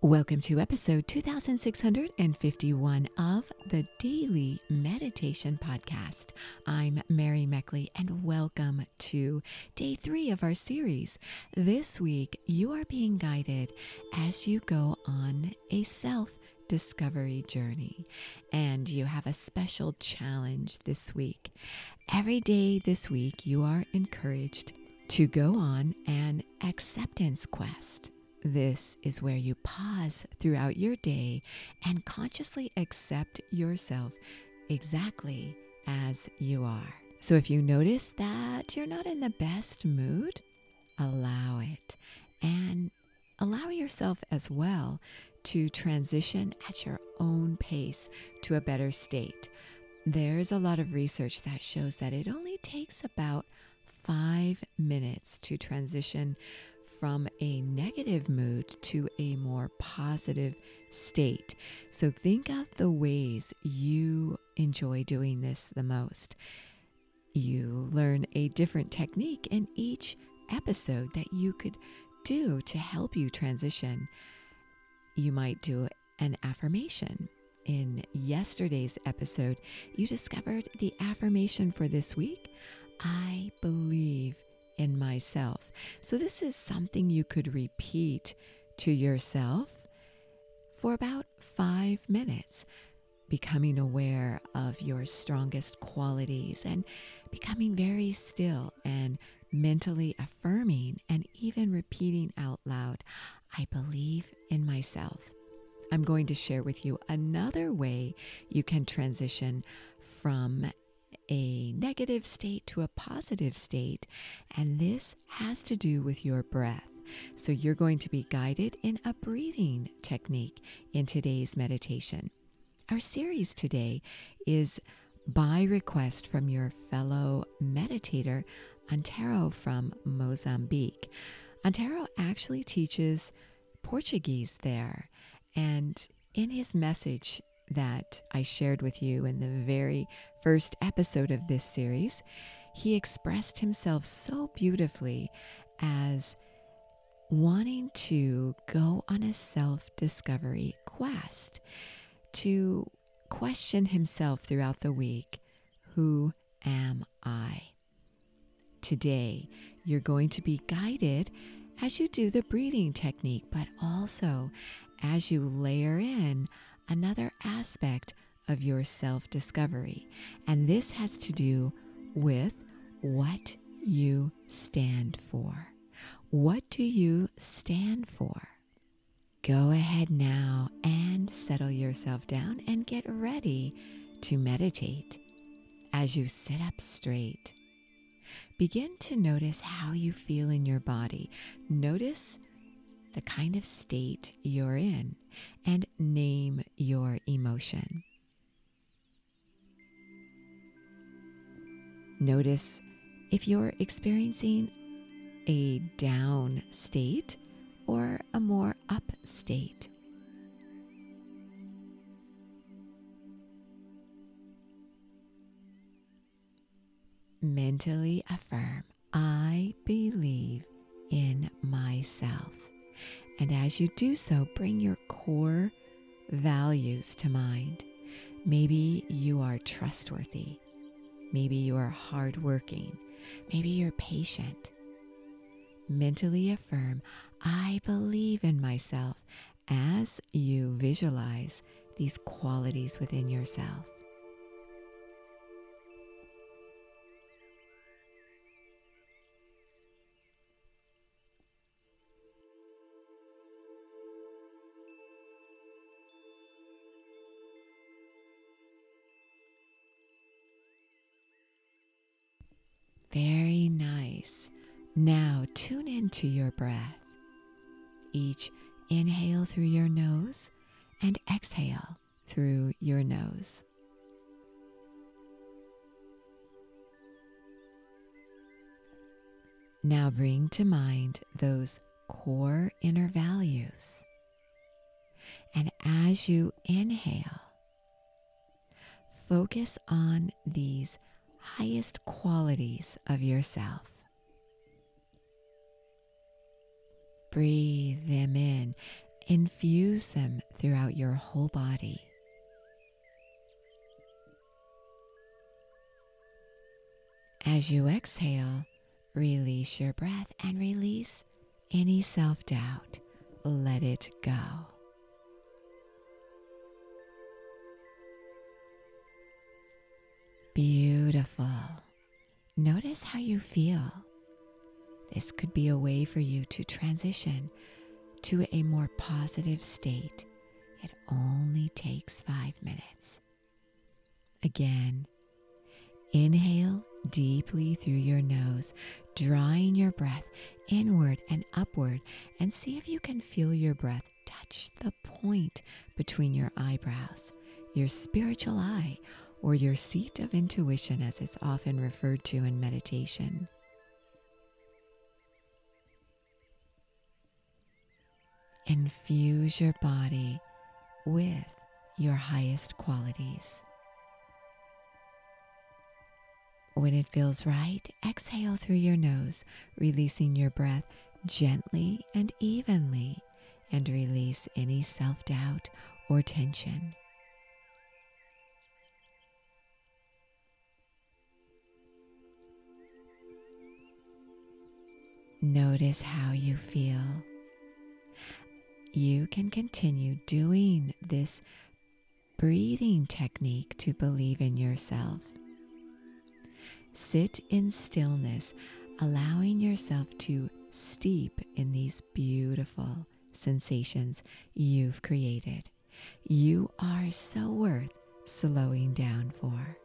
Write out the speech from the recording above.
Welcome to episode 2651 of the Daily Meditation Podcast. I'm Mary Meckley, and welcome to day three of our series. This week, you are being guided as you go on a self discovery journey, and you have a special challenge this week. Every day this week, you are encouraged to go on an acceptance quest. This is where you pause throughout your day and consciously accept yourself exactly as you are. So if you notice that you're not in the best mood, allow it and allow yourself as well to transition at your own pace to a better state. There's a lot of research that shows that it only takes about five minutes to transition from a negative mood to a more positive state. So think of the ways you enjoy doing this the most. You learn a different technique in each episode that you could do to help you transition. You might do an affirmation. In yesterday's episode, you discovered the affirmation for this week I believe in myself. So, this is something you could repeat to yourself for about five minutes, becoming aware of your strongest qualities and becoming very still and mentally affirming and even repeating out loud, I believe in myself. I'm going to share with you another way you can transition from a negative state to a positive state, and this has to do with your breath. So, you're going to be guided in a breathing technique in today's meditation. Our series today is by request from your fellow meditator, Antero from Mozambique. Antero actually teaches Portuguese there, and in his message that I shared with you in the very first episode of this series, he expressed himself so beautifully as wanting to go on a self discovery quest, to question himself throughout the week Who am I? Today, you're going to be guided as you do the breathing technique, but also as you layer in another aspect of your self discovery. And this has to do with what you stand for. What do you stand for? Go ahead now and settle yourself down and get ready to meditate. As you sit up straight, begin to notice how you feel in your body. Notice the kind of state you're in and name your emotion. Notice if you're experiencing a down state or a more up state. Mentally affirm, I believe in myself. And as you do so, bring your core values to mind. Maybe you are trustworthy. Maybe you are hardworking. Maybe you're patient. Mentally affirm, I believe in myself as you visualize these qualities within yourself. Very nice. Now tune into your breath. Each inhale through your nose and exhale through your nose. Now bring to mind those core inner values. And as you inhale, focus on these highest qualities of yourself. Breathe them in infuse them throughout your whole body. As you exhale, release your breath and release any self doubt. Let it go. Beautiful. Notice how you feel. This could be a way for you to transition to a more positive state. It only takes five minutes. Again, inhale deeply through your nose, drawing your breath inward and upward, and see if you can feel your breath touch the point between your eyebrows, your spiritual eye, or your seat of intuition, as it's often referred to in meditation. Infuse your body with your highest qualities. When it feels right, exhale through your nose, releasing your breath gently and evenly, and release any self doubt or tension. Notice how you feel. You can continue doing this breathing technique to believe in yourself. Sit in stillness, allowing yourself to steep in these beautiful sensations you've created. You are so worth slowing down for.